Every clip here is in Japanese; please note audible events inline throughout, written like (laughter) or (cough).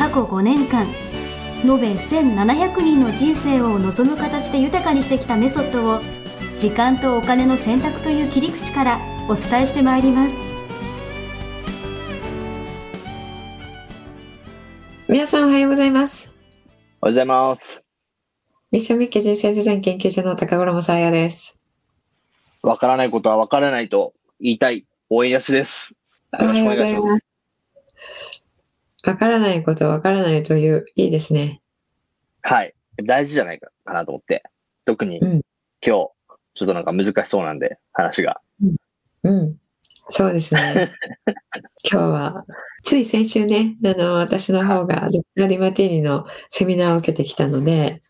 過去5年間延べ1700人の人生を望む形で豊かにしてきたメソッドを時間とお金の選択という切り口からお伝えしてまいります皆さんおはようございます。おはようございます。ミッションミッケ人生デザイン研究所の高頃もさあやです。わからないことはわからないと言いたい応援やしです。よろしくおようございま願いしますす。。わからないことわからないという、いいですね。はい。大事じゃないかなと思って。特にうん今日、ちょっとなんか難しそうなんで、話が。うん。そうですね。(laughs) 今日は、つい先週ね、あの、私の方が、ドクター・ディマティーニのセミナーを受けてきたので、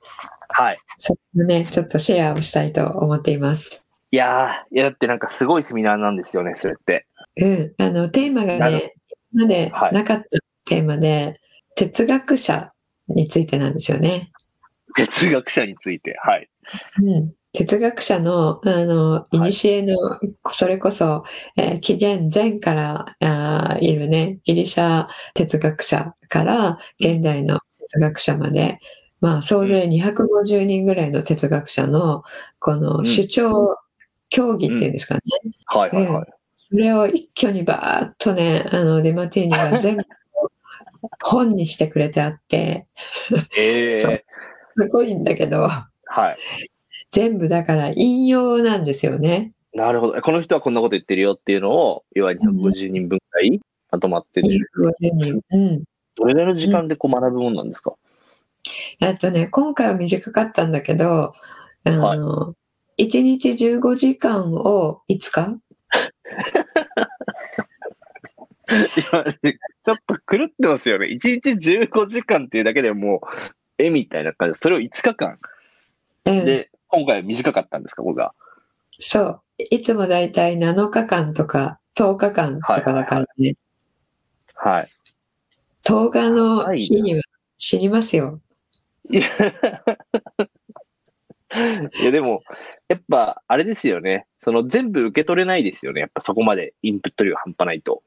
はい。それをね、ちょっとシェアをしたいと思っています。いやー、いやだってなんかすごいセミナーなんですよね、それって。うん。あの、テーマがね、今まではいなかったテーマで、哲学者についてなんですよね。哲学者について。はい。うん、哲学者の、あの、いにしえの、それこそ、えー紀元前からあーいるね、ギリシャ哲学者から現代の哲学者まで、まあ、総勢250人ぐらいの哲学者の、こうのん主張、協議っていうんですかね。はいはいはい。それを一挙にバーッとね、あの、ディマティーニが全部本にしてくれてあって、えそうすごいんだけど、はい。全部だから引用なんですよね。なるほど。えこの人はこんなこと言ってるよっていうのを、要は250人分くらいまとまってる。250人。うん。どれぐらいの時間でこう学ぶもんなんですか、えっとね、今回は短かったんだけど、あの、1日15時間を5日？(laughs) 今ちょっと狂ってますよね。1日15時間っていうだけでもう、絵みたいな感じで、それを5日間。うん。で、今回は短かったんですか、僕が。そう。いつもだいたい7日間とか10日間とかだからね、はい。10日の日には死にますよ。いや、(laughs) いやでも、やっぱ、あれですよね。その全部受け取れないですよね。やっぱそこまでインプット量半端ないと。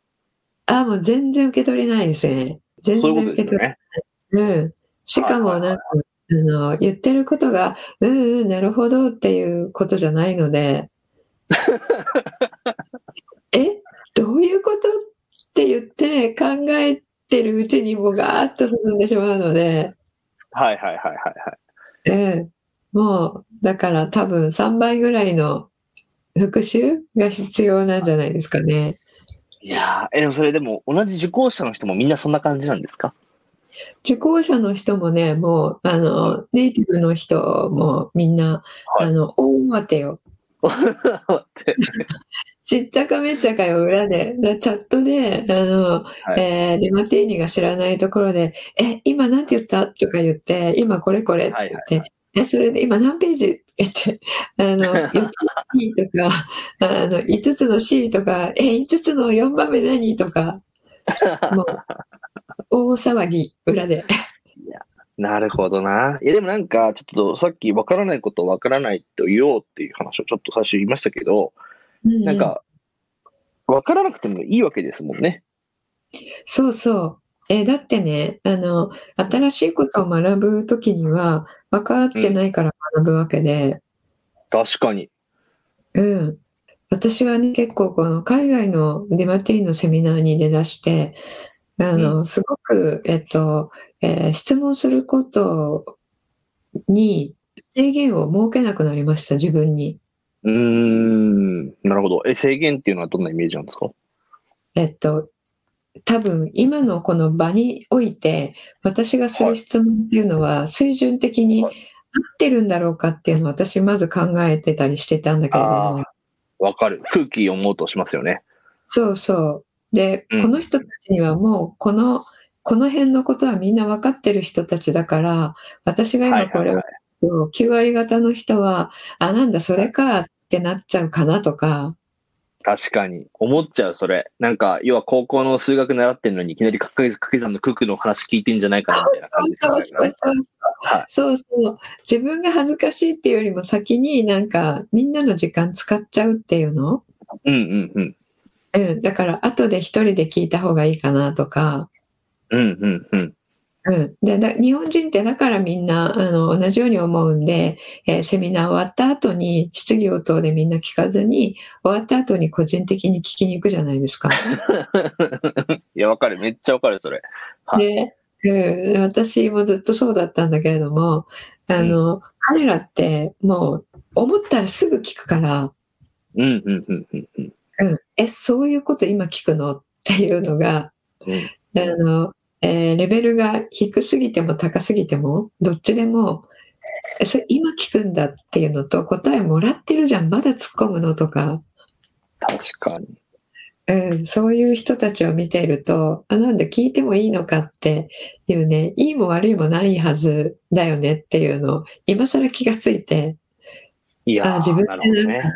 ああ、もう全然受け取れないですね。全然受け取れよね。うん。しかもなんか、あの、言ってることが、うんうん、なるほどっていうことじゃないので、(laughs) え？どういうことって言って考えてるうちにもうガーッと進んでしまうので、はいはいはいはいはい。ええもう、だから多分3倍ぐらいの復習が必要なんじゃないですかね。いやーえ、でもそれでも、同じ受講者の人もみんなそんな感じなんですか？受講者の人もね、もう、あの、ネイティブの人もみんな、はい。あの、大慌てよ。(laughs) ちっちゃかめっちゃかよ、裏で。でチャットで、あの、はい。えーレマティーニが知らないところで、え、今なんて言った？とか言って、今これこれって言って、え、それで今何ページ？って言って、あの、4つの P とか、あの、5つの C とか、え、5つの4番目何とか、(laughs) もう、大騒ぎ、裏で。なるほどな。いや、でもなんか、ちょっとさっき分からないことを分からないと言おうっていう話をちょっと最初言いましたけど、なんか、分からなくてもいいわけですもんね。そうそう。え、だってね、あの、新しいことを学ぶときには、分かってないから学ぶわけで、確かに。うん。私はね、結構この海外のディマティーンのセミナーに出だして、あの、すごく、えっと、えー質問することに制限を設けなくなりました、自分に。うーん、なるほど。え、制限っていうのはどんなイメージなんですか？えっと、多分今のこの場において、私がする質問っていうのは、水準的にってるんだろうかっていうのを私まず考えてたりしてたんだけれどもあ、わかる。空気読もうとしますよね。そうそう。で、うんこの人たちにはもうこのこの辺のことはみんな分かってる人たちだから、私が今これを、9割方の人は、あ、なんだ、それかってなっちゃうかなとか。確かに。思っちゃう、それ。なんか、要は高校の数学習ってんのに、いきなり掛け算の九九の話聞いてんじゃないかな、みたいな感じ、そうそうそうそう。そうそう。自分が恥ずかしいっていうよりも先になんか、みんなの時間使っちゃうっていうの？うんうんうん。うん。だから、後で一人で聞いた方がいいかなとか。うんうんうん。うん、でだ日本人ってだからみんなあの同じように思うんで、えー、セミナー終わった後に質疑応答でみんな聞かずに終わった後に個人的に聞きに行くじゃないですか。(laughs) いやわかるめっちゃわかるそれ。で、うん、私もずっとそうだったんだけれどもあの、うん、彼らってもう思ったらすぐ聞くから。うんうんうんうんうん。うん、えそういうこと今聞くの？っていうのが、うん、あのえー、レベルが低すぎても高すぎても、どっちでも、それ今聞くんだっていうのと、答えもらってるじゃん、まだ突っ込むのとか。確かに。うん、そういう人たちを見ていると、あ、なんで聞いてもいいのかっていうね、いいも悪いもないはずだよねっていうのを、今更気がついて、いやあ自分でなんか、ね、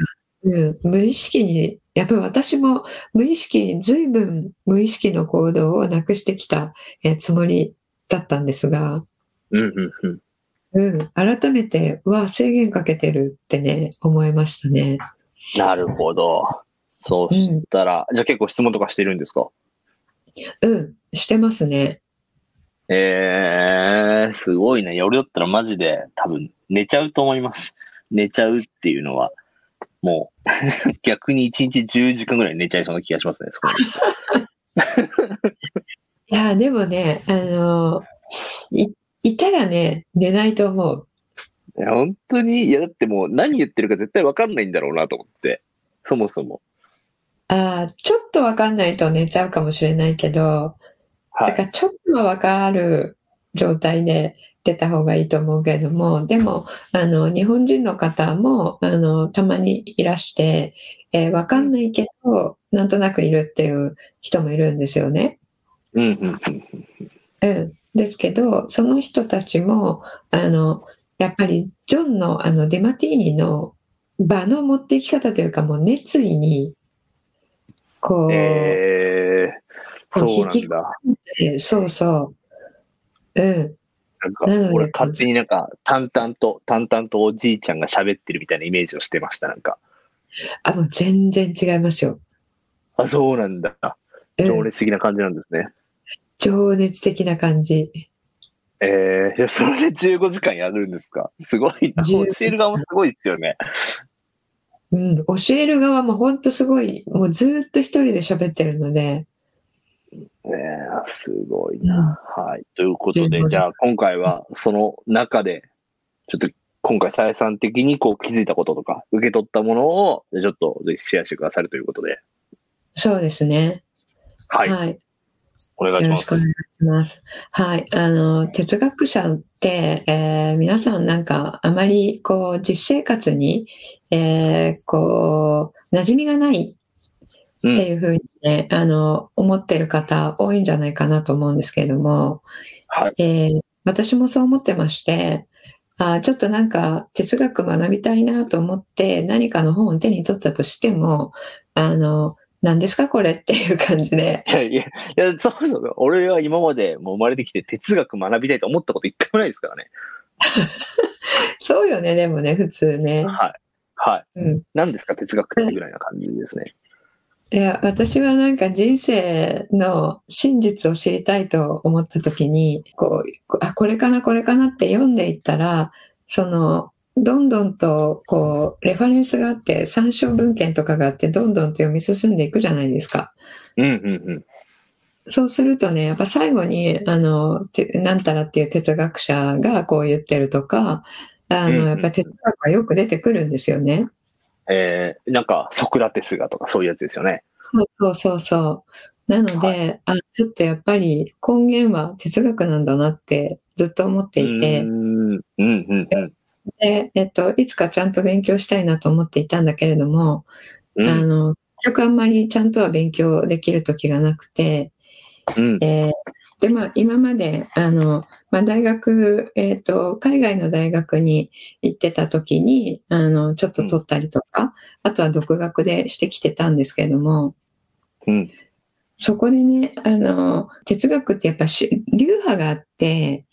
うん、無意識にやっぱり私も無意識、ずいぶん無意識の行動をなくしてきた、えつもりだったんですが、うんうんうんうん、改めて、わ、制限かけてるってね、思いましたね。なるほど。そうしたら、うん、じゃあ結構質問とかしてるんですか？うん、してますね。えー、すごいね。俺だったらマジで多分寝ちゃうと思います。寝ちゃうっていうのは。もう (laughs) 逆に1日10時間ぐらい寝ちゃいそうな気がしますね、そこ (laughs) いや、でもね、あの、い、いたらね、寝ないと思う。いや、本当に、いや、だってもう何言ってるか絶対わかんないんだろうなと思って、そもそも。ああ、ちょっとわかんないと寝ちゃうかもしれないけど、はい、だからちょっとはわかる状態で出た方がいいと思うけれども、でも、あの、日本人の方も、あの、たまにいらして、えー、わかんないけど、なんとなくいるっていう人もいるんですよね。うん、うん。ですけど、その人たちも、あの、やっぱり、ジョンの、あの、デマティーニの場の持っていき方というか、もう熱意に、こう、えー、そうなんだ。そうそう。うん。なんか、俺勝手になんか、淡々と、淡々とおじいちゃんが喋ってるみたいなイメージをしてました、なんか。あ、もう全然違いますよ。あ、そうなんだ。情熱的な感じなんですね。うん、情熱的な感じ。えー、いや、それで15時間やるんですか？すごいな。教える側もすごいですよね。うん、教える側も本当すごい、もうずっと一人で喋ってるので、ねすごいな、うん。はい。ということで、じゃあ今回はその中で、ちょっと今回、さやさん的にこう気づいたこととか、受け取ったものを、ちょっとぜひシェアしてくださるということで。そうですね。はい。はい、お願いします。よろしくお願いします。はい。あの、哲学者って、えー、皆さんなんかあまりこう実生活に、えー、こう、馴染みがないっていうふうにね、うん、あの、思ってる方多いんじゃないかなと思うんですけれども、はい、えー、私もそう思ってまして、あちょっとなんか哲学学びたいなと思って何かの本を手に取ったとしても、あの、何ですかこれっていう感じで。いやいや、いや、そうそう。俺は今までもう生まれてきて哲学学びたいと思ったこと一回もないですからね。(laughs) そうよね、でもね、普通ね。はい。はい。うん、何ですか哲学ってぐらいな感じですね。いや、私はなんか人生の真実を知りたいと思った時に、こう、あ、これかな、これかなって読んでいったら、その、どんどんと、こう、レファレンスがあって、参照文献とかがあって、どんどんと読み進んでいくじゃないですか。うんうんうん。そうするとね、やっぱ最後に、あの、なんたらっていう哲学者がこう言ってるとか、あの、やっぱ哲学がよく出てくるんですよね。えー、なんかソクラテスがとかそういうやつですよね。そうそうそうそう。なので、はい、あ、ちょっとやっぱり根源は哲学なんだなってずっと思っていて、うんうんうん。で、えっと、いつかちゃんと勉強したいなと思っていたんだけれども、うん、あの、結局あんまりちゃんとは勉強できる時がなくて、うん、えー、で、まあ、今まで、あの、まあ、大学、えっ、ー、と、海外の大学に行ってた時に、あの、ちょっと取ったりとか、うん、あとは独学でしてきてたんですけれども、うん、そこでね、あの、哲学ってやっぱ流派があって、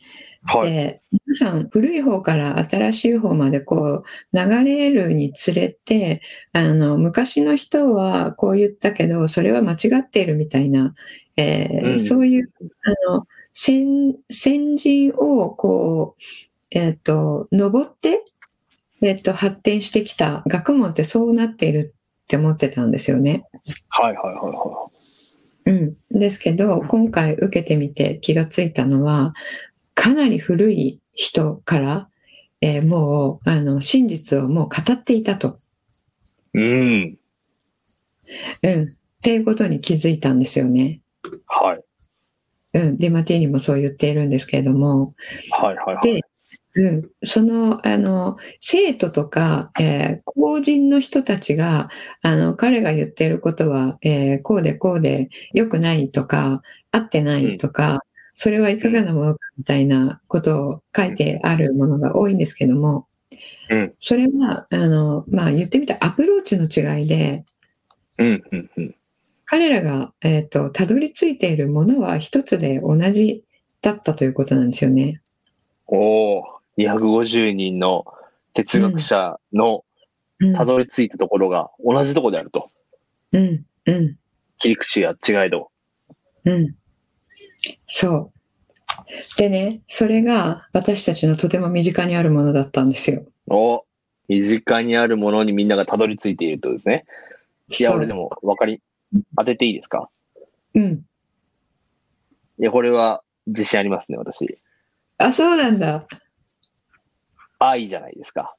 はい、で皆さん古い方から新しい方までこう流れるにつれてあの昔の人はこう言ったけどそれは間違っているみたいな、えーうん、そういうあの先先人をこう、えっ、ー、と登って、えっ、ー、と発展してきた学問ってそうなっているって思ってたんですよね。はいはいはいはい。うん、ですけど今回受けてみて気がついたのはかなり古い人から、えー、もうあの真実をもう語っていたと。うん。うん。っていうことに気づいたんですよね。はい。うん。デマティーニもそう言っているんですけれども。はいはいはい。で、うん、その、あの、生徒とか、えー、公人の人たちが、あの、彼が言っていることは、えー、こうでこうで良くないとか、合ってないとか、それはいかがなものかみたいなことを書いてあるものが多いんですけども、うん、それは、あの、まあ、言ってみたアプローチの違いで、うんうんうん、彼らが、えっ、ー、と、たどり着いているものは一つで同じだったということなんですよね。おお、250人の哲学者のたどり着いたところが同じところであると。うん、うん。切り口や違いど。うん。そう。でね、それが私たちのとても身近にあるものだったんですよ。お身近にあるものにみんながたどり着いているとですね。いや、俺でも分かり、当てていいですか？うん。いや、これは自信ありますね、私。あ、そうなんだ。愛じゃないですか。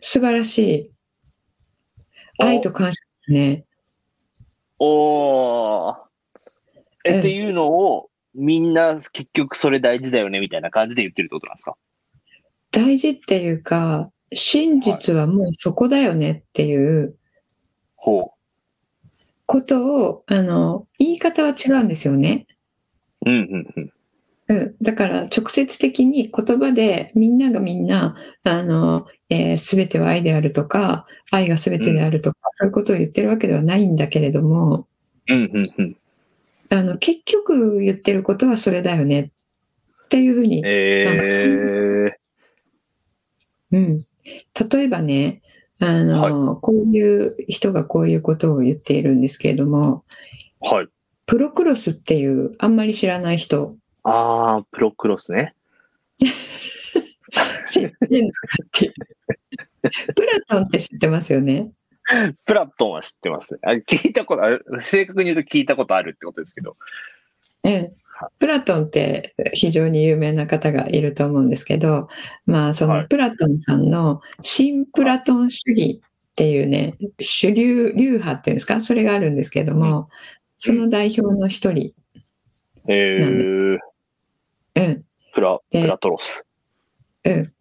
素晴らしい。愛と感謝ですね。おー。え、っていうのを、みんな結局それ大事だよねみたいな感じで言ってるってことなんですか？大事っていうか、真実はもうそこだよねっていうことを、あの、言い方は違うんですよね。うんうんうん。うん、だから直接的に言葉でみんながみんな、あの、えー、全ては愛であるとか、愛が全てであるとか、うん、そういうことを言ってるわけではないんだけれども、うんうんうん、あの、結局言ってることはそれだよねっていうふうに。えー、うん。例えばね、あの、はい、こういう人がこういうことを言っているんですけれども、はい。プロクロスっていう、あんまり知らない人ああ、プロクロスね。(laughs) 知ってんのかってプラトンって知ってますよね。(laughs) プラトンは知ってます。あ聞いたことある、正確に言うと聞いたことあるってことですけど。ええ。プラトンって非常に有名な方がいると思うんですけど、まあそのプラトンさんの新プラトン主義っていうね、主流流派っていうんですか、それがあるんですけども、うん、その代表の一人なんです。うんうん。プラ、プラトロス。うん。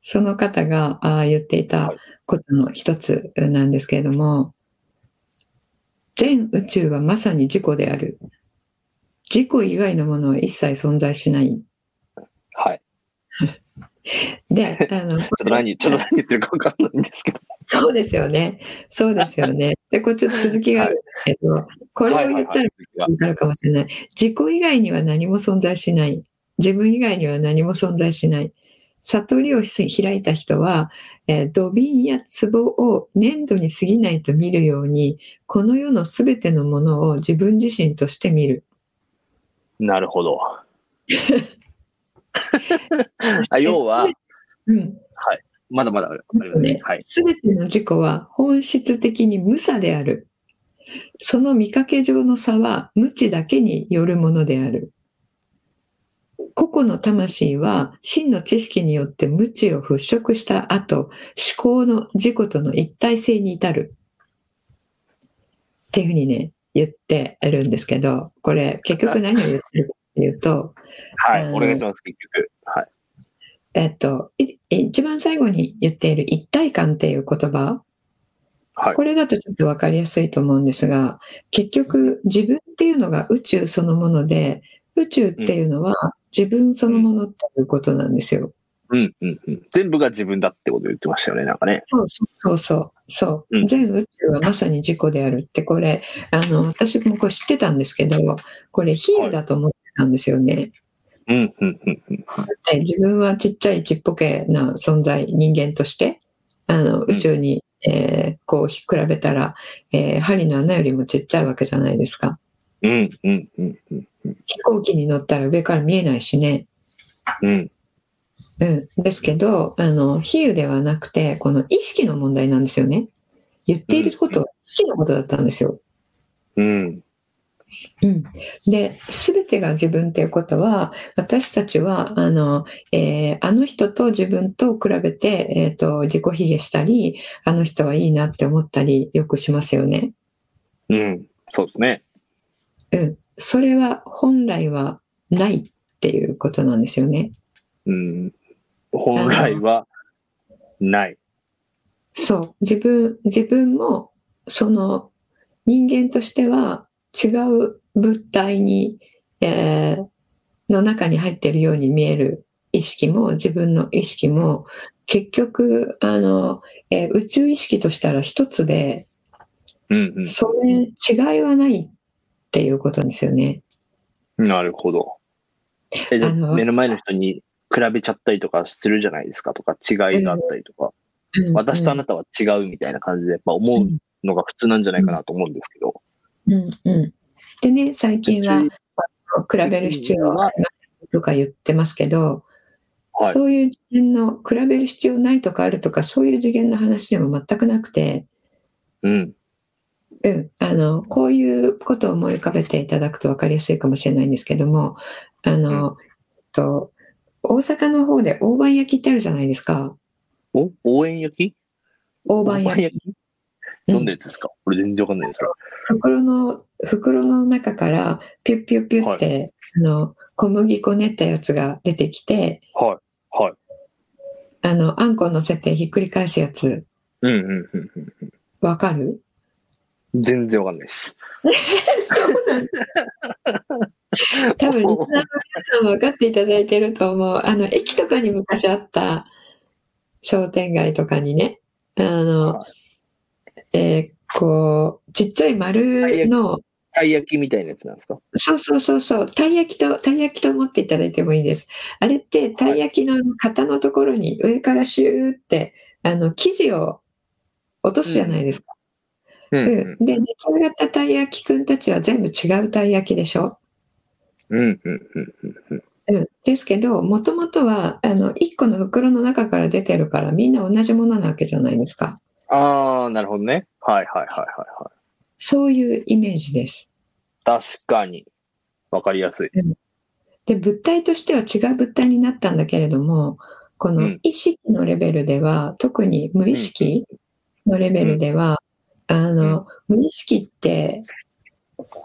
その方があ言っていたことの一つなんですけれども、全宇宙はまさに自己である。自己以外のものは一切存在しない。はい。(laughs) で、(laughs) あの、ちょっと何、ちょっと何言ってるか分かんないんですけど。そうですよね。そうですよね。で、これちょっと続きがあるんですけど、はい、これを言ったら分かるかもしれない。自己以外には何も存在しない。自分以外には何も存在しない。悟りを開いた人は、えー、土瓶や壺を粘土に過ぎないと見るように、この世のすべてのものを自分自身として見る。なるほど。(laughs) あ要は、うん、はい。まだまだありますね。はい。すべての自己は本質的に無差である。その見かけ上の差は無知だけによるものである。個々の魂は真の知識によって無知を払拭した後、思考の自己との一体性に至る。っていうふうにね、言ってるんですけど、これ結局何を言ってるかっていうと、はい、お願いします、結局。はい。えっと、一番最後に言っている一体感っていう言葉、はいこれだとちょっと分かりやすいと思うんですが、結局自分っていうのが宇宙そのもので、宇宙っていうのは自分そのものっていうことなんですよ。うんうんうん。全部が自分だってこと言ってましたよね、なんかね。そうそうそうそう。そううん全宇宙はまさに自己であるって、これ、あの、私もこれ知ってたんですけど、これ比喩だと思ってたんですよね。うんうんうんうん。だって自分はちっちゃいちっぽけな存在、人間として、あの、宇宙に、えーこう比べたら、えー針の穴よりもちっちゃいわけじゃないですか。うんうんうんうん飛行機に乗ったら上から見えないしね。うん。うん。ですけど、あの、比喩ではなくて、この意識の問題なんですよね。言っていることは意識のことだったんですよ。うん。うん、で全てが自分っていうことは私たちはあの,、えーあの人と自分と比べて、えー、と自己卑下したりあの人はいいなって思ったりよくしますよね。うん。そうですね。うん、それは本来はないっていうことなんですよね。うん。本来はない。そう自分自分もその人間としては違う物体に、えーの中に入っているように見える意識も自分の意識も結局あの、えー宇宙意識としたら一つでうんうん。それ違いはないっていうことですよね。なるほど。え、じゃあ目の前の人に比べちゃったりとかするじゃないですかとか、違いがあったりとか、私とあなたは違うみたいな感じで、やっぱ思うのが普通なんじゃないかなと思うんですけど。うんうん、でね最近は比べる必要はありませんとか言ってますけど、はい。そういう次元の比べる必要ないとかあるとかそういう次元の話でも全くなくて、うん。うん、あのこういうことを思い浮かべていただくと分かりやすいかもしれないんですけどもあの、えっと大阪の方で大判焼きってあるじゃないですか。お応援焼き？大判焼き。焼き？どんなやつですか、これ全然わかんないですか袋の袋の中からピュッピュッピュッって、あの小麦粉練ったやつが出てきてはい。はい。あのあんこを乗せてひっくり返すやつ。うんうんうんうん。わかる？全然わかんないです。(laughs) そうなんだ。多分、リスナーの皆さん分かっていただいてると思う。あの、駅とかに昔あった商店街とかにね、あのは、えーこう、ちっちゃい丸の、たい焼きみたいなやつなんですか？そうそうそうそう、たい焼きと、たい焼きと思っていただいてもいいです。あれって、たい焼きの型のところに上からシューって、あの、生地を落とすじゃないですか。ううん。で、出来上がったたい焼きくんたちは全部違うたい焼きでしょ？うんうんうんうんうん。うん、ですけど、もともとは、あの、1個の袋の中から出てるから、みんな同じものなわけじゃないですか。ああ、なるほどね。はいはいはいはいはい。そういうイメージです。確かに。わかりやすい。で、物体としては違う物体になったんだけれども、このうん意識のレベルでは、特に無意識のレベルでは、あの、無意識って、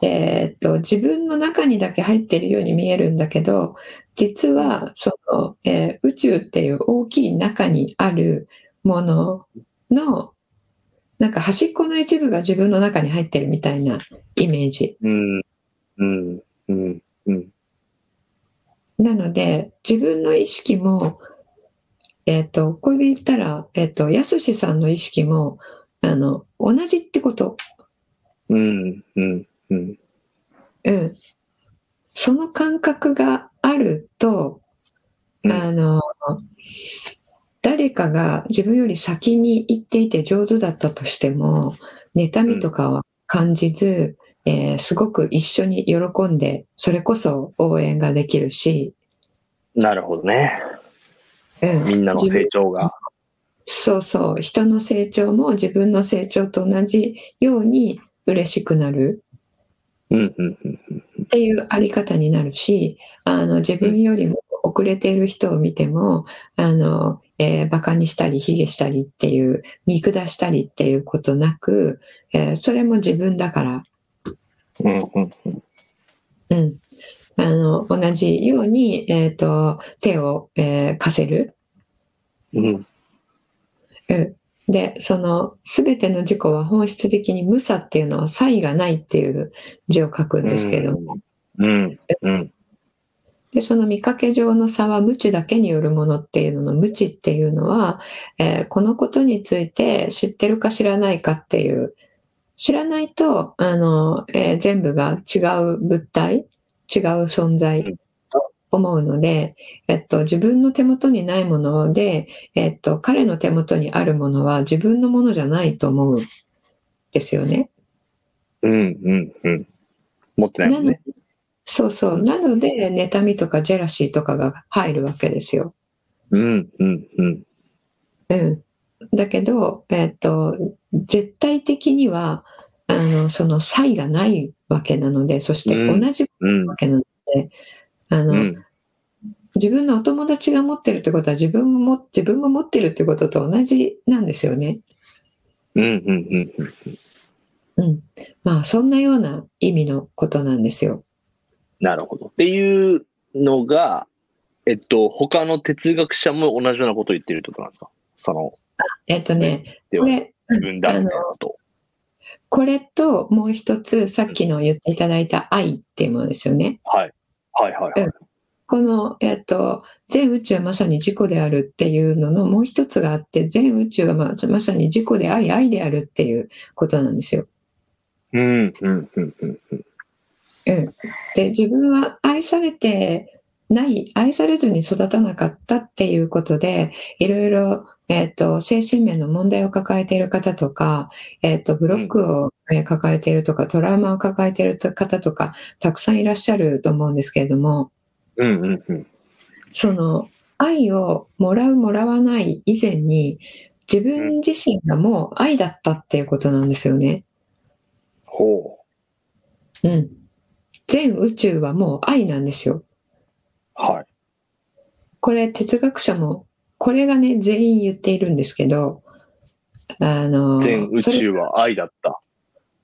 えーっと、自分の中にだけ入ってるように見えるんだけど、実は、その、えー宇宙っていう大きい中にあるものの、なんか端っこの一部が自分の中に入ってるみたいなイメージ。うん。うん。うん。うん。なので、自分の意識も、えっ、と、これで言ったら、えっ、と、やすしさんの意識も、あの、同じってこと。うん。うん。うん。うん。その感覚があると、うんあの、誰かが自分より先に行っていて上手だったとしても、妬みとかは感じず、えーすごく一緒に喜んで、それこそ応援ができるし、なるほどね。うん、みんなの成長が。そうそう、人の成長も自分の成長と同じように嬉しくなるうん。うん。うん。っていうあり方になるし、あの自分よりも遅れている人を見ても、あの、えー、バカにしたり、卑下したりっていう、見下したりっていうことなく、えーそれも自分だから、うん。うん。うん。うん。あの、同じように、えっ、と、手を、えー貸せる。うん。うんで、その全ての自己は本質的に無差っていうのは差異がないっていう字を書くんですけども、うん。うん。で、その見かけ上の差は無知だけによるものっていうのの無知っていうのは、えーこのことについて知ってるか知らないかっていう、知らないと、あの、えー全部が違う物体、違う存在と思うので、えっと、自分の手元にないもので、えっと、彼の手元にあるものは自分のものじゃないと思うんですよね。うん。うん。うん。持ってないもんね。そうそう。なので、妬みとかジェラシーとかが入るわけですよ。うん。うん。うん。うん。だけど、えっと、絶対的には、あの、その差異がないわけなので、そしてうん同じうん。わけなので、あの、うん。自分のお友達が持ってるってことは自分もも、自分も持ってるってことと同じなんですよね。うん。うん。うん。うん。うん。まあ、そんなような意味のことなんですよ。なるほど。っていうのが、えっと、他の哲学者も同じようなことを言ってるってことなんですか？その、えっとね、これ、自分だみたいなこと。これともう一つ、さっきの言っていただいた愛っていうものですよね。はい。はいはいはい。この、えっと、全宇宙はまさに自己であるっていうののもう一つがあって、全宇宙がままさに自己であり、愛であるっていうことなんですよ。うん。うん。うん。うん。うん。うん。で、自分は愛されてない、愛されずに育たなかったっていうことで、いろいろ、えっと、精神面の問題を抱えている方とか、えっと、ブロックをえー抱えているとか、トラウマを抱えている方とか、たくさんいらっしゃると思うんですけれども、うん。うん。うん。その愛をもらうもらわない以前に自分自身がもう愛だったっていうことなんですよね。ほうん。全宇宙はもう愛なんですよ。う。はい。これ哲学者もこれがね全員言っているんですけど、あの全宇宙は愛だった。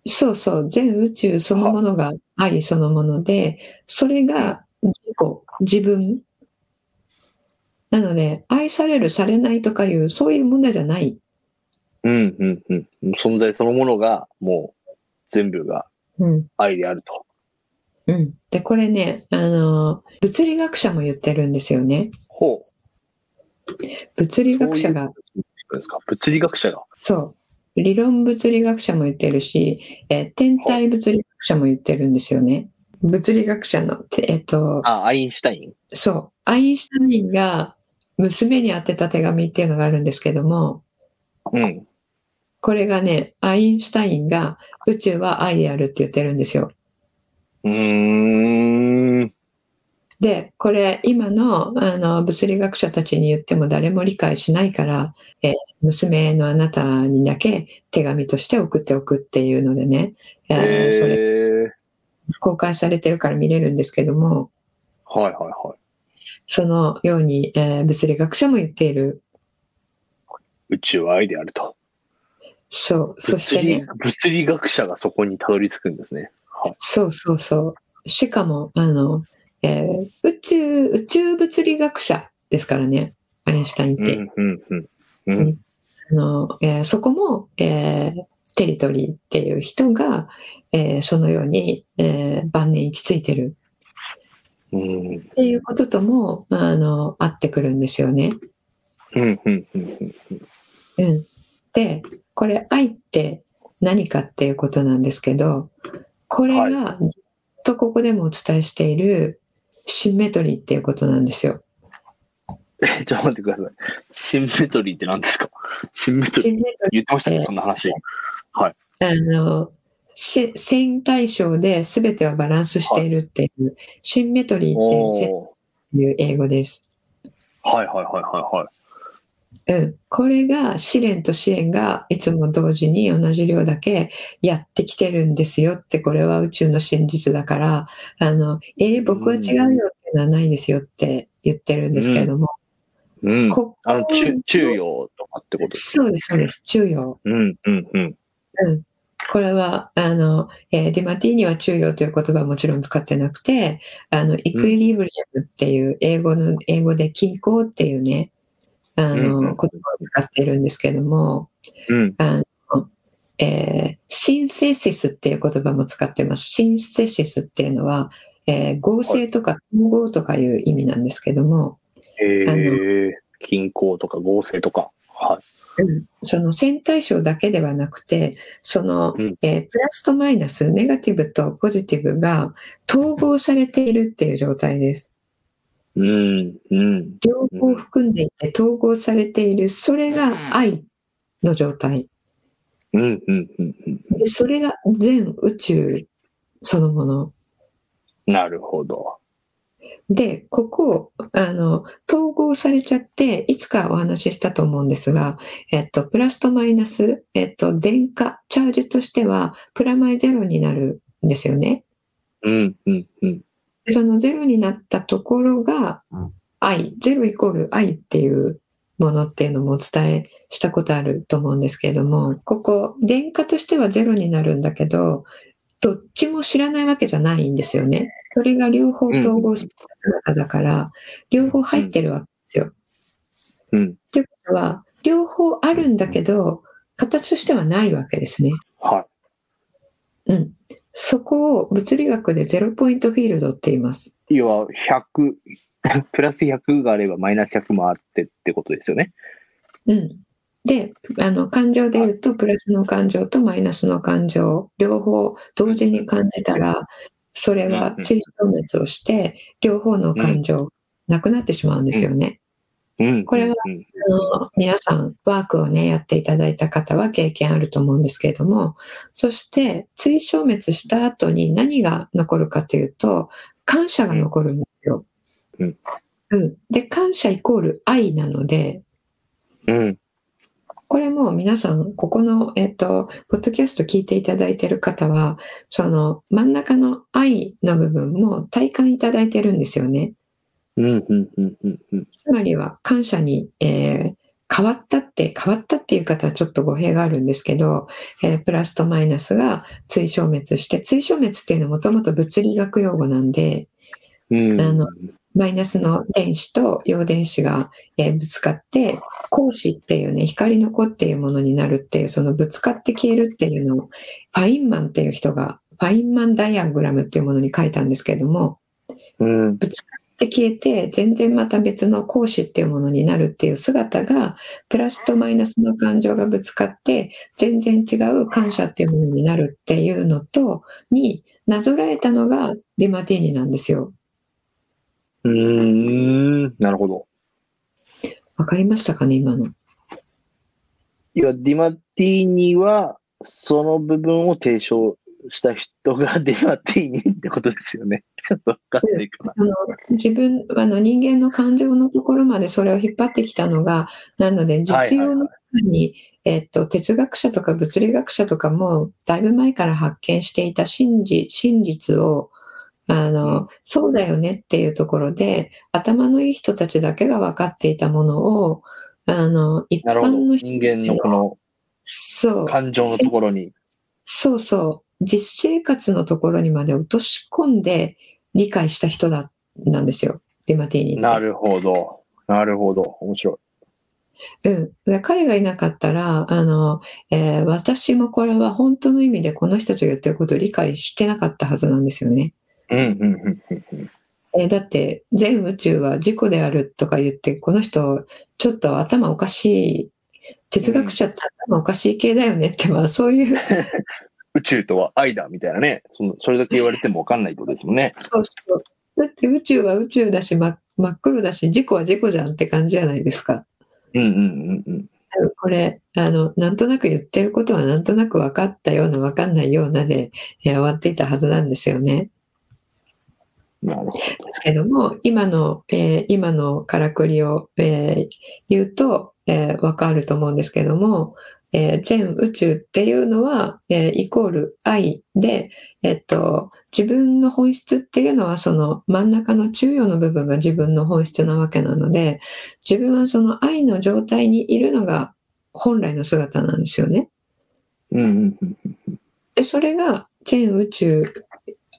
そうそう全宇宙そのものが愛そのもので、それが自己自分なので愛されるされないとかいうそういう問題じゃない。うん。うん。うん。存在そのものが、もう、全部がうん愛であると。うん、でこれねあの物理学者も言ってるんですよねほう。物理学者が物理学者が。そう理論物理学者も言ってるし、えー天体物理学者も言ってるんですよね物理学者のてえっ、とあ、アインシュタイン？そうアインシュタインが娘に宛てた手紙っていうのがあるんですけどもうん。これがねアインシュタインが宇宙は愛であるって言ってるんですようーん。で、これ今のあの物理学者たちに言っても誰も理解しないから、えー娘のあなたにだけ手紙として送っておくっていうのでね、えーそれ。公開されてるから見れるんですけども、はいはいはい。そのように、えー物理学者も言っている。宇宙は愛であると。そう、そしてね、物理学者がそこにたどり着くんですね。はい。そうそうそう。しかも、あの、えー宇宙、宇宙物理学者ですからね、アインシュタインって。そこも、えーテリトリーっていう人が、えーそのように、えー晩年行き着いてる。うんっていうこととも、あの、合ってくるんですよね。で、これ愛って何かっていうことなんですけど、これがずっとここでもお伝えしているシンメトリーっていうことなんですよ。え、(laughs) ちょっと待ってください。シンメトリーって何ですか？シンメトリー言ってましたね、えーそんな話。ー、あの、し線対称で全てはバランスしているっていう、シンメトリーっていう英語です。ーはいはいはいはいはい。うん、これが試練と支援がいつも同時に同じ量だけやってきてるんですよってこれは宇宙の真実だからあのえー僕は違うよっていうのはないですよって言ってるんですけれども、うん。ここあの、中、中庸とかってことですそうですそうです。中庸、うん。うんうん。うん、これはあの、えーディマティーニは中庸という言葉はもちろん使ってなくてあのイクイリブリアムっていう英語の英語で均衡っていうねあの、うんうん言葉を使っているんですけども、うん、あのえー、シンセシスっていう言葉も使ってます。シンセシスっていうのは、えー、合成とか統合とかいう意味なんですけども。えー、均衡とか合成とか。はい。うん、その線対称だけではなくて、その、うん、えー、プラスとマイナス、ネガティブとポジティブが統合されているっていう状態です。うん、うん。両方含んでいて統合されている、それが愛の状態。うん、うん、うん。で、それが全宇宙そのもの。なるほど。で、ここ、あの、統合されちゃって、いつかお話ししたと思うんですが、えっと、プラスとマイナス、えっと、電荷、チャージとしては、プラマイゼロになるんですよね。うん、うん、うん。そのゼロになったところが愛、ゼロイコール愛っていうものっていうのもお伝えしたことあると思うんですけれども、ここ、電荷としてはゼロになるんだけど、どっちも知らないわけじゃないんですよね。それが両方統合する姿だから、両方入ってるわけですよ。うん。っていうことは、両方あるんだけど、形としてはないわけですね。はい。うん。そこを物理学でゼロポイントフィールドって言います。要は100、(laughs) プラス100があればマイナス100もあってってことですよね。うん。で、あの、感情で言うと、プラスの感情とマイナスの感情、両方同時に感じたら、それは追消滅をして、両方の感情なくなってしまうんですよね。これは、あの皆さんワークをね、やっていただいた方は経験あると思うんですけれども、そして追消滅した後に何が残るかというと、感謝が残るんですよ。うん。うん、で、感謝イコール愛なので、うん。これも皆さん、ここの、えっと、ポッドキャスト聞いていただいている方は、その真ん中の愛の部分も体感いただいてるんですよね。つまりは感謝に、えー、変わったって、変わったっていう方はちょっと語弊があるんですけど、えー、プラスとマイナスが追消滅して、追消滅っていうのはもともと物理学用語なんで、うん、あのマイナスの電子と陽電子が、えー、ぶつかって、光子っていうね、光の子っていうものになるっていう、そのぶつかって消えるっていうのを、ファインマンっていう人が、ファインマンダイアグラムっていうものに書いたんですけれども、うん、ぶつかって消えて、全然また別の講師っていうものになるっていう姿が、プラスとマイナスの感情がぶつかって、全然違う感謝っていうものになるっていうのと、に、なぞらえたのがディマティーニなんですよ。うん、なるほど。わかりましたかね、今の。いや、ディマティーニは、その部分を提唱した人がデマティーニってことですよね。(laughs) ちょっと分かんないかな。あの自分あの人間の感情のところまでそれを引っ張ってきたのが、なので実用の中に、えっと、哲学者とか物理学者とかもだいぶ前から発見していた真実真実をあの、そうだよねっていうところで、頭のいい人たちだけが分かっていたものを、あの、一般の人間のこの、そう。感情のところに。そうそう。実生活のところにまで落とし込んで理解した人だなんですよ、ディマティーニなるほど。なるほど。面白い。うん、彼がいなかったらあの、えー、私もこれは本当の意味でこの人たちが言ってることを理解してなかったはずなんですよね。うんうんうんうんえー、だって全宇宙は自己であるとか言ってこの人ちょっと頭おかしい哲学者って頭おかしい系だよねって、まあそういう (laughs) 宇宙とは愛だみたいなね、そのそれだけ言われても分かんないことですもんね。そうそうだって宇宙は宇宙だし、ま、真っ黒だし、事故は事故じゃんって感じじゃないですか。うんうんうんうん。これあの、なんとなく言ってることはなんとなく分かったような分かんないようなで、え終わっていたはずなんですよね。なるほど。ですけども、今の、えー、今のからくりを、えー、言うと、えー、分かると思うんですけども、えー、全宇宙っていうのは、えー、イコール愛で、えっと、自分の本質っていうのはその真ん中の中央の部分が自分の本質なわけなので、自分はその愛の状態にいるのが本来の姿なんですよね。で、それが全宇宙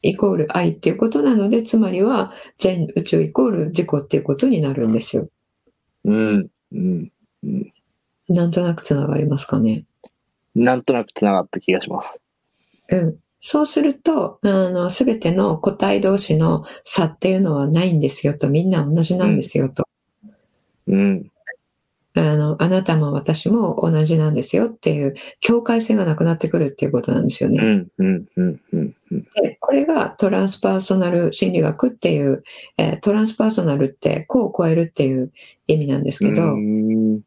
イコール愛っていうことなので、つまりは全宇宙イコール自己っていうことになるんですよ。うん。うん。うんなんとなくつながりますかね。なんとなく繋がった気がします。うん。そうすると、あの、すべての個体同士の差っていうのはないんですよと、みんな同じなんですよと。うん。あの、あなたも私も同じなんですよっていう境界線がなくなってくるっていうことなんですよね。で、これがトランスパーソナル心理学っていう、えー、トランスパーソナルって個を超えるっていう意味なんですけど、はい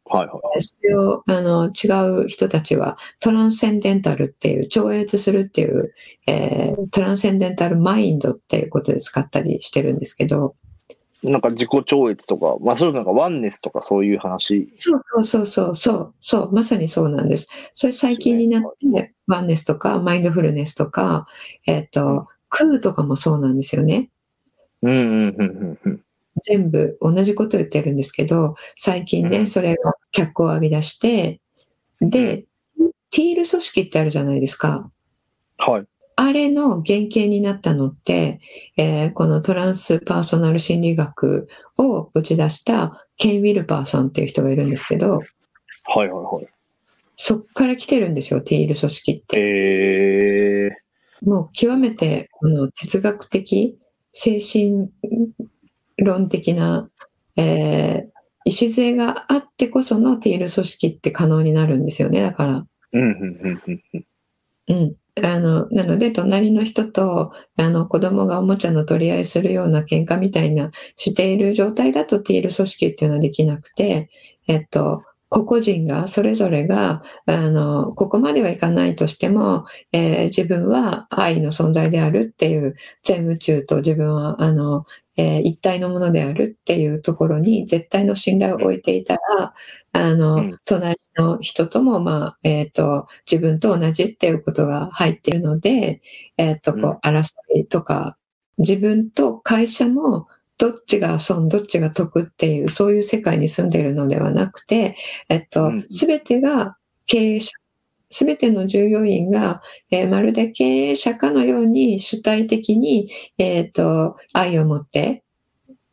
はい、それをあの違う人たちはトランセンデンタルっていう超越するっていう、えー、トランセンデンタルマインドっていうことで使ったりしてるんですけど、なんか自己超越とか、まあ、そういうなんかワンネスとかそういう話。そうそうそうそうそう、そう、まさにそうなんです。それ最近になって、ワンネスとか、マインドフルネスとか、えっ、ー、と、クーとかもそうなんですよね。うんうんうんうん。全部同じこと言ってるんですけど、最近ね、それが脚光を浴び出して、で、ティール組織ってあるじゃないですか。はい。あれの原型になったのって、えー、このトランスパーソナル心理学を打ち出したケン・ウィルパーさんっていう人がいるんですけど、はいはいはい。そっから来てるんですよ、ティール組織って。えー、もう極めてあの哲学的、精神論的な、えー、礎があってこそのティール組織って可能になるんですよね、だから。うんうんうんうん。うん。あの、なので、隣の人と、あの、子供がおもちゃの取り合いするような喧嘩みたいなしている状態だとティール組織っていうのはできなくて、えっと、個々人が、それぞれが、あの、ここまではいかないとしても、えー、自分は愛の存在であるっていう、全宇宙と自分は、あの、えー、一体のものであるっていうところに絶対の信頼を置いていたら、あの、うん、隣の人とも、まあ、えっ、ー、と、自分と同じっていうことが入っているので、えっ、ー、と、こう、争いとか、自分と会社も、どっちが損、どっちが得っていう、そういう世界に住んでいるのではなくて、えっと、すべてが経営者すべての従業員が、えー、まるで経営者かのように主体的に、えっ、ー、と、愛を持って、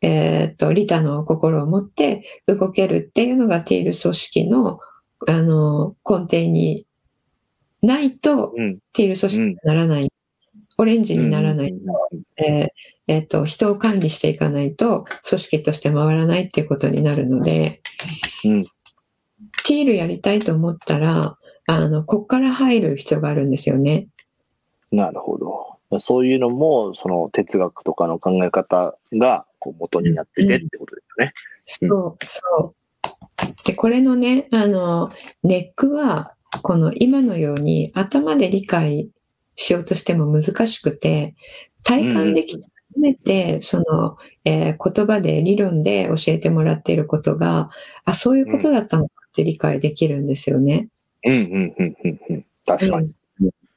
えっ、ー、と、利他の心を持って動けるっていうのがティール組織の、あの、根底にないと、うん、ティール組織にならない。うん、オレンジにならないと、ええー、と、人を管理していかないと、組織として回らないっていうことになるので、うん、ティールやりたいと思ったら、あの、こっから入る必要があるんですよね。なるほど。そういうのも、その哲学とかの考え方がこう元になっててってことですよね。うん、そう、そう。で、これのね、あの、ネックは、この今のように頭で理解しようとしても難しくて、体感できて初めて、その、えー、言葉で理論で教えてもらっていることが、あ、そういうことだったのかって理解できるんですよね。うんうんうんうんうん。確かに。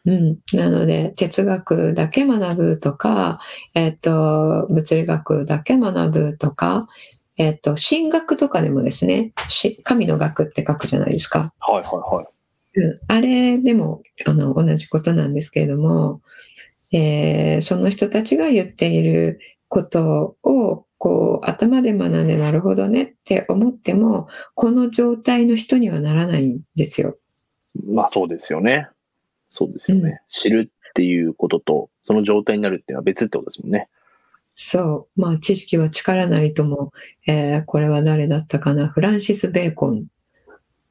うん、なので、哲学だけ学ぶとか、えっ、と、物理学だけ学ぶとか、えっ、と、神学とかでもですね、神の学って書くじゃないですか。はいはいはい。うん、あれでもあの同じことなんですけれども、えー、その人たちが言っていることをこう頭で学んでなるほどねって思ってもこの状態の人にはならないんですよ。まあそうですよね。そうですよね。うん、知るっていうことと、その状態になるっていうのは別ってことですもんね。そう。まあ知識は力なりとも、えー、これは誰だったかな。フランシス・ベーコンっ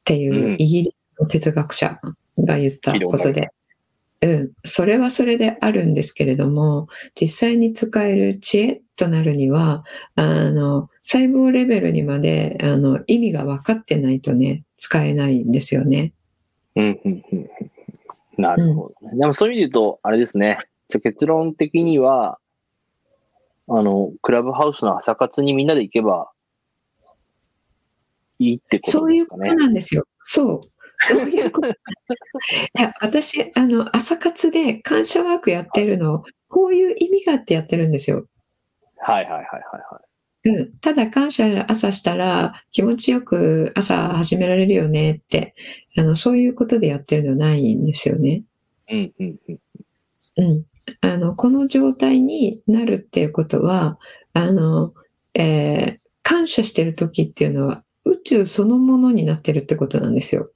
ていうイギリスの哲学者が言ったことで。うん、それはそれであるんですけれども、実際に使える知恵となるには、あの、細胞レベルにまで、あの、意味が分かってないとね、使えないんですよね。うん、うん、うん。なるほどね。でもそういう意味で言うと、あれですね。じゃ結論的には、あの、クラブハウスの朝活にみんなで行けばいいってことですかね。そういうことなんですよ。そう。そういうこと (laughs) いや私、あの、朝活で感謝ワークやってるの、こういう意味があってやってるんですよ。はいはいはいはいはい。うん、ただ感謝朝したら気持ちよく朝始められるよねって、あの、そういうことでやってるのはないんですよね。うんうんうん。うん。あの、この状態になるっていうことは、あの、えー、感謝してる時っていうのは宇宙そのものになってるってことなんですよ。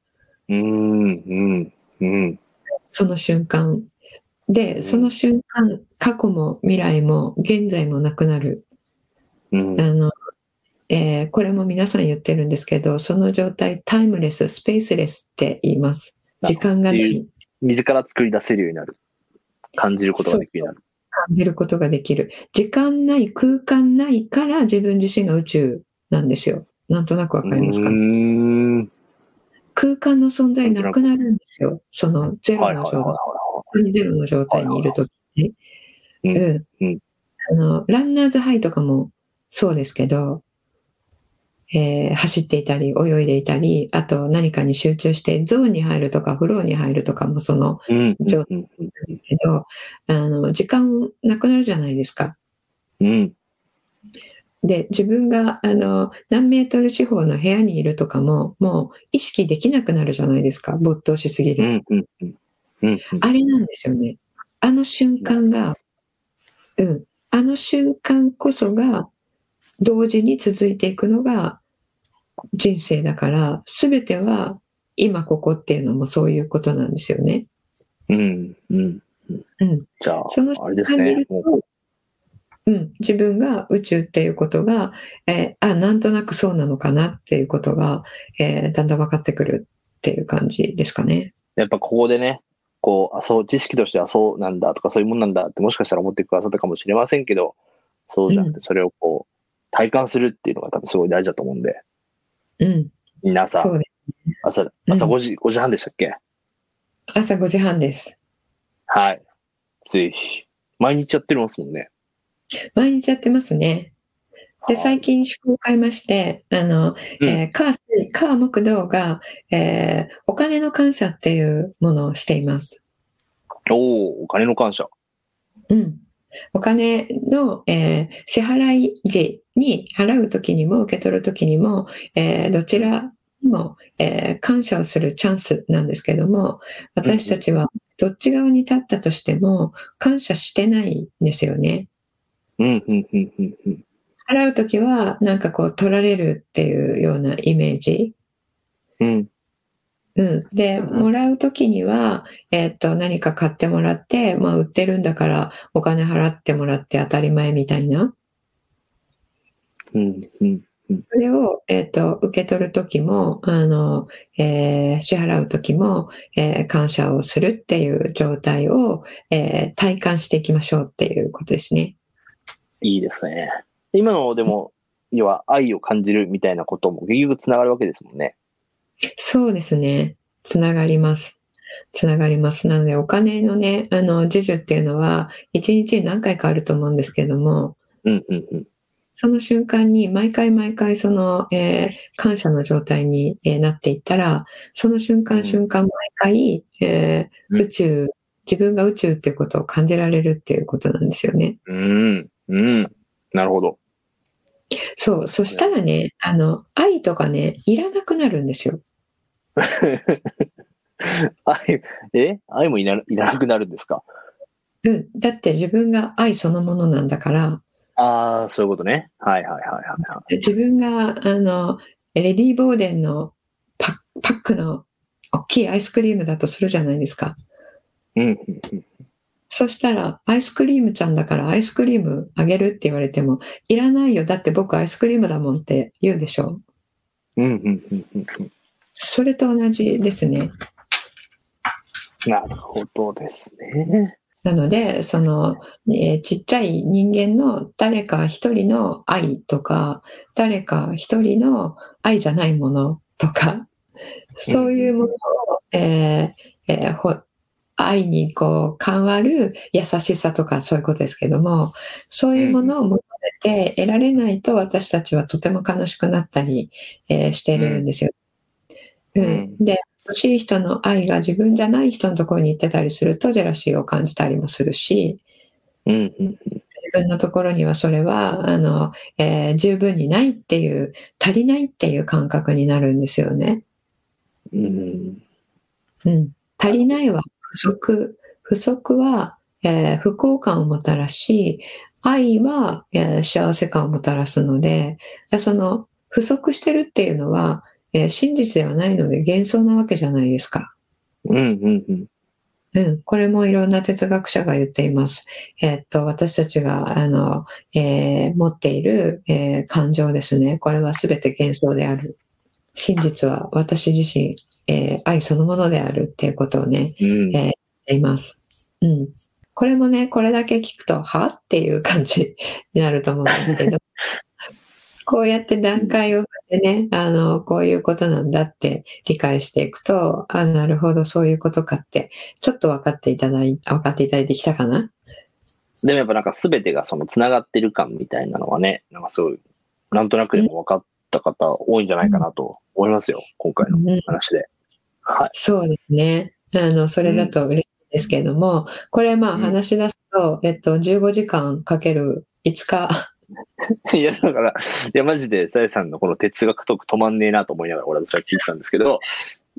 うん、うん。うん。その瞬間。で、その瞬間、過去も未来も現在もなくなる。うん、あのえー、これも皆さん言ってるんですけど、その状態、タイムレス、スペースレスって言います。時間がない。自ら作り出せるようになる。感じることができるようになる。感じることができる。時間ない、空間ないから自分自身が宇宙なんですよ。なんとなくわかりますか？空間の存在なくなるんですよ。そのゼロの状態。ゼロの状態にいるときね。うん。あの、ランナーズハイとかもそうですけど、えー、走っていたり、泳いでいたり、あと何かに集中してゾーンに入るとか、フローに入るとかもその状態なんですけど、あの、時間なくなるじゃないですか。うん。で、自分が、あの、何メートル四方の部屋にいるとかも、もう意識できなくなるじゃないですか。没頭しすぎると。あれなんですよね。あの瞬間が、うん。あの瞬間こそが、同時に続いていくのが人生だから、すべては今ここっていうのもそういうことなんですよね。うん、うん。うん。じゃあ、そのあれですね。うん、自分が宇宙っていうことが、えー、あ、なんとなくそうなのかなっていうことが、えー、だんだん分かってくるっていう感じですかね。やっぱここでね、こう、あ、そう、知識としてはそうなんだとかそういうもんなんだってもしかしたら思ってくださったかもしれませんけど、そうじゃなくて、それをこう、体感するっていうのが多分すごい大事だと思うんで。うん。皆さん、朝、朝5時、うん、5時半でしたっけ？朝5時半です。はい。ぜひ。毎日やってますもんね。毎日やってますね。で、最近趣向を変えまして、あの、うん、えー、火、火木道が、えー、お金の感謝っていうものをしています。おお、お金の感謝。うん。お金の、えー、支払い時に払うときにも受け取るときにも、えー、どちらにも、えー、感謝をするチャンスなんですけども、私たちはどっち側に立ったとしても感謝してないんですよね。払うときはなんかこう取られるっていうようなイメージ？うんうん、で、もらうときには、えっ、と、何か買ってもらって、まあ、売ってるんだからお金払ってもらって当たり前みたいな。うんうんそれを、えっ、と、受け取るときも、あの、えー、支払うときも、えー、感謝をするっていう状態を、えー、体感していきましょうっていうことですね。いいですね。今のでも、要は愛を感じるみたいなことも結局つながるわけですもんね。そうですね。つながります。つながります。なので、お金のね、あの、授受っていうのは、一日に何回かあると思うんですけども、うんうんうん、その瞬間に、毎回毎回、その、えー、感謝の状態に、えー、なっていったら、その瞬間瞬間、毎回、えー、宇宙、自分が宇宙っていうことを感じられるっていうことなんですよね。うん、うん、なるほど。そう、そしたらね、あの、愛とかね、いらなくなるんですよ。(laughs) 愛、え？愛もいらいらなくなるんですか？うん。だって自分が愛そのものなんだから。ああ、そういうことね。はいはいはいはい、自分が、あの、レディー・ボーデンのパパックの大きいアイスクリームだとするじゃないですか。うん。そしたら、アイスクリームちゃんだからアイスクリームあげるって言われても、いらないよ。だって僕アイスクリームだもんって言うでしょ？うんうんうんうん。それと同じですね。なるほどですね。なので、その、えー、ちっちゃい人間の誰か一人の愛とか、誰か一人の愛じゃないものとか、そういうものを、えーえー、愛にこう変わる優しさとかそういうことですけども、そういうものを求めて得られないと私たちはとても悲しくなったり、えー、してるんですよ。うん、で、欲しい人の愛が自分じゃない人のところに行ってたりするとジェラシーを感じたりもするし、うん。自分のところにはそれはあの、えー、十分にないっていう足りないっていう感覚になるんですよね。うん、うん、足りないは不足。不足は、えー、不幸感をもたらし、愛は、えー、幸せ感をもたらすので、その不足してるっていうのは、えー、真実ではないので幻想なわけじゃないですか。うんうんうん。うん、これもいろんな哲学者が言っています。えー、っと、私たちが、あの、えー、持っている、えー、感情ですね。これは全て幻想である。真実は私自身、え愛そのものであるっていうことをね、うん、え言っています。うん。これもね、これだけ聞くと、は？っていう感じ (laughs) になると思うんですけど、(laughs) こうやって段階を踏んでね、あの、こういうことなんだって理解していくと、あ、なるほど、そういうことかって、ちょっと分かっていただい、分かっていただいてきたかな？でもやっぱなんか全てがその繋がってる感みたいなのはね、なんかすごい、なんとなくでも分かった方多いんじゃないかなと思いますよ、今回の話で。はい。そうですね。あの、それだと嬉しいですけれども、これまあ話し出すと、えっと、15時間かける5日いや、だから、いや、マジで、さやさんのこの哲学トーク止まんねえなと思いながら、俺は聞いてたんですけど、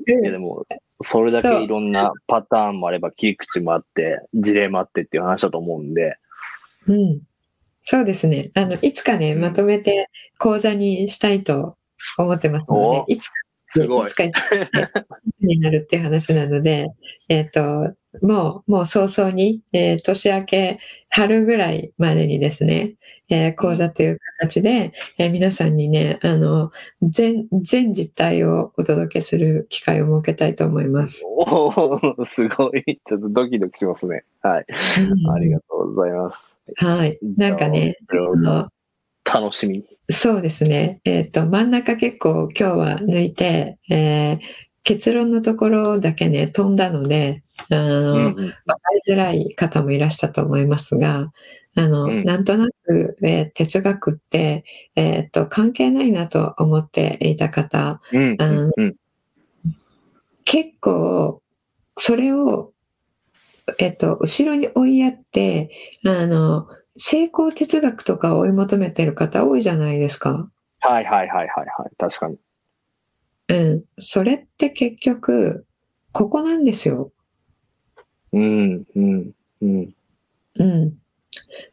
いや、でも、それだけいろんなパターンもあれば、切り口もあって、事例もあってっていう話だと思うんで。うん。そうですね。あの、いつかね、まとめて講座にしたいと思ってますので、いつか、すごい。いつかになるっていう話なので、(laughs) えっ、ー、と、もう、もう早々に、えー、年明け、春ぐらいまでにですね、えー、講座という形で、えー、皆さんにね、あの、全、全実態をお届けする機会を設けたいと思います。おおすごい。ちょっとドキドキしますね。はい。うん、ありがとうございます。はい。なんかね、楽しみ。そうですね。えっ、ー、と、真ん中結構今日は抜いて、えー、結論のところだけね、飛んだので、あの、うん、分かりづらい方もいらしたと思いますが、あの、うん、なんとなく、えー、哲学って、えー、っと、関係ないなと思っていた方、うん、結構、それを、えっと、後ろに追いやって、あの、成功哲学とかを追い求めてる方多いじゃないですか。はいはいはいはいはい。確かに。うん。それって結局、ここなんですよ。うん、うん、うん。うん。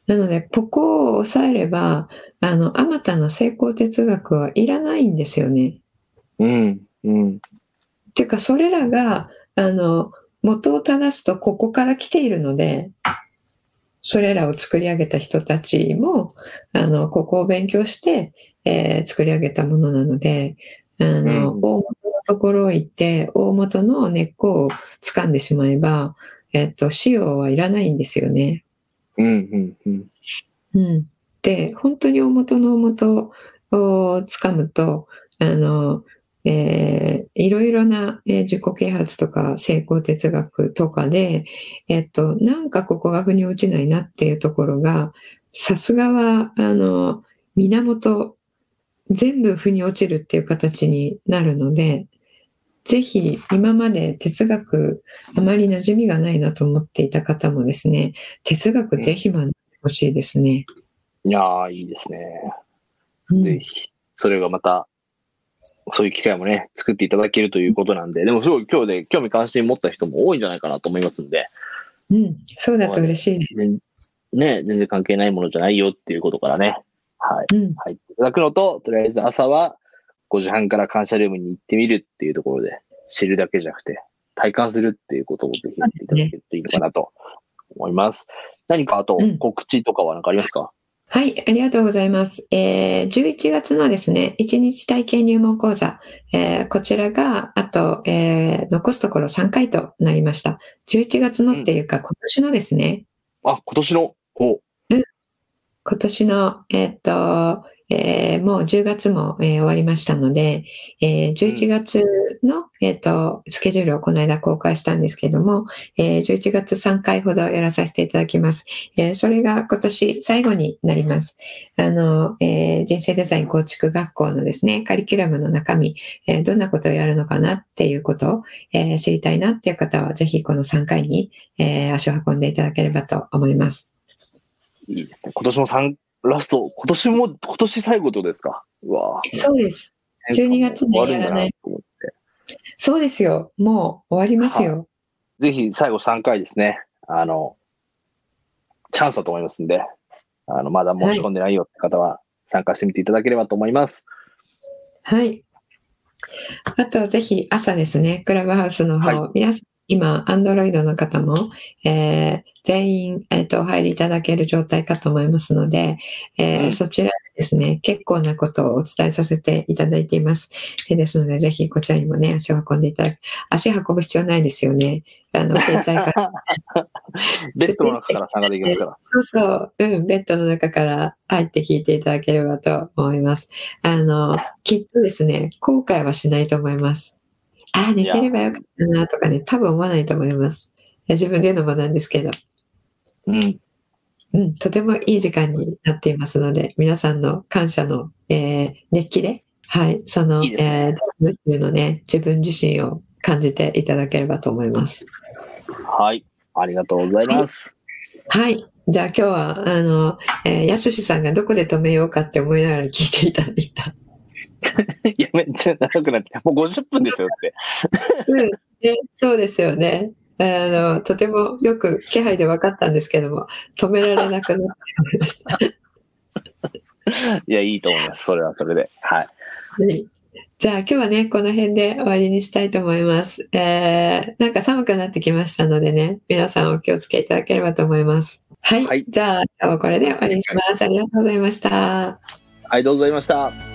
なので、ここを抑えれば、あの、あまたの成功哲学はいらないんですよね。うん、うん。っていうか、それらが、あの、元を正すとここから来ているので、それらを作り上げた人たちも、あの、ここを勉強して、えー、作り上げたものなので、あの、うん、大元のところを行って、大元の根っこを掴んでしまえば、えっと、使用はいらないんですよね。うんうんうん。うん。で、本当に大元の大元をつかむと、あの、えー、いろいろな、えー、自己啓発とか成功哲学とかで、えっと、なんかここが腑に落ちないなっていうところが、さすがは、あの、源、全部腑に落ちるっていう形になるので、ぜひ今まで哲学あまり馴染みがないなと思っていた方もですね、哲学ぜひ学んでほしいですね。いやー、いいですね。うん、ぜひ。それがまた、そういう機会もね、作っていただけるということなんで、でもすごい今日で興味関心持った人も多いんじゃないかなと思いますんで。うん、そうだと嬉しいです。ね、全然関係ないものじゃないよっていうことからね、はい。うん、入っていただくのと、とりあえず朝は、5時半から感謝ルームに行ってみるっていうところで、知るだけじゃなくて、体感するっていうことをぜひやっていただけるといいのかなと思います。何かあと告知とかは何かありますか、うんはい、ありがとうございます。えー、11月のですね、1日体験入門講座、えー、こちらが、あと、えー、残すところ3回となりました。11月のっていうか、うん、今年のですね。あ、今年のお、うん、今年の、えっ、と、えー、もう10月も、えー、終わりましたので、えー、11月の、えっ、と、スケジュールをこの間公開したんですけども、えー、11月3回ほどやらさせていただきます。えー、それが今年最後になります。あの、えー、人生デザイン構築学校のですね、カリキュラムの中身、えー、どんなことをやるのかなっていうことを、えー、知りたいなっていう方は、ぜひこの3回に、えー、足を運んでいただければと思います。いいですね。今年も3ラスト、今年も、今年最後とですか？うわそうです。12月にやらない。そうですよ。もう終わりますよ。ぜひ最後3回ですね。あの、チャンスだと思いますんで、あの、まだ申し込んでないよって方は参加してみていただければと思います。はい。あと、ぜひ朝ですね、クラブハウスの方、はい、皆さん今、Android の方も、えー、全員、えっ、ー、と、お入りいただける状態かと思いますので、えー、うん、そちらでですね、結構なことをお伝えさせていただいています。でですので、ぜひこちらにもね、足を運んでいただく。足運ぶ必要ないですよね。あの、携帯から。(laughs) ベッドの中から下ができますから。そうそう。うん、ベッドの中から入って聞いていただければと思います。あの、きっとですね、後悔はしないと思います。ああ、寝てればよかったなとかね、多分思わないと思います。自分で言うのもなんですけど。うん。うん、とてもいい時間になっていますので、皆さんの感謝の、えー、熱気で、はい、その、いいね、えー、のね、自分自身を感じていただければと思います。はい、ありがとうございます。はい、はい、じゃあ今日は、あの、えー、やすしさんがどこで止めようかって思いながら聞いていただいた。い (laughs) や、めっちゃ長くなって、もう50分ですよって。うん、えそうですよね。あの、とてもよく気配で分かったんですけども、止められなくなってしまいました。(laughs) いや、いいと思います。それはそれで。はい。はい、じゃあ今日はね、この辺で終わりにしたいと思います。えー、なんか寒くなってきましたのでね、皆さんお気をつけいただければと思います。はい。はい、じゃあ今日はこれで終わりにします。ありがとうございました。はい、どうもございました。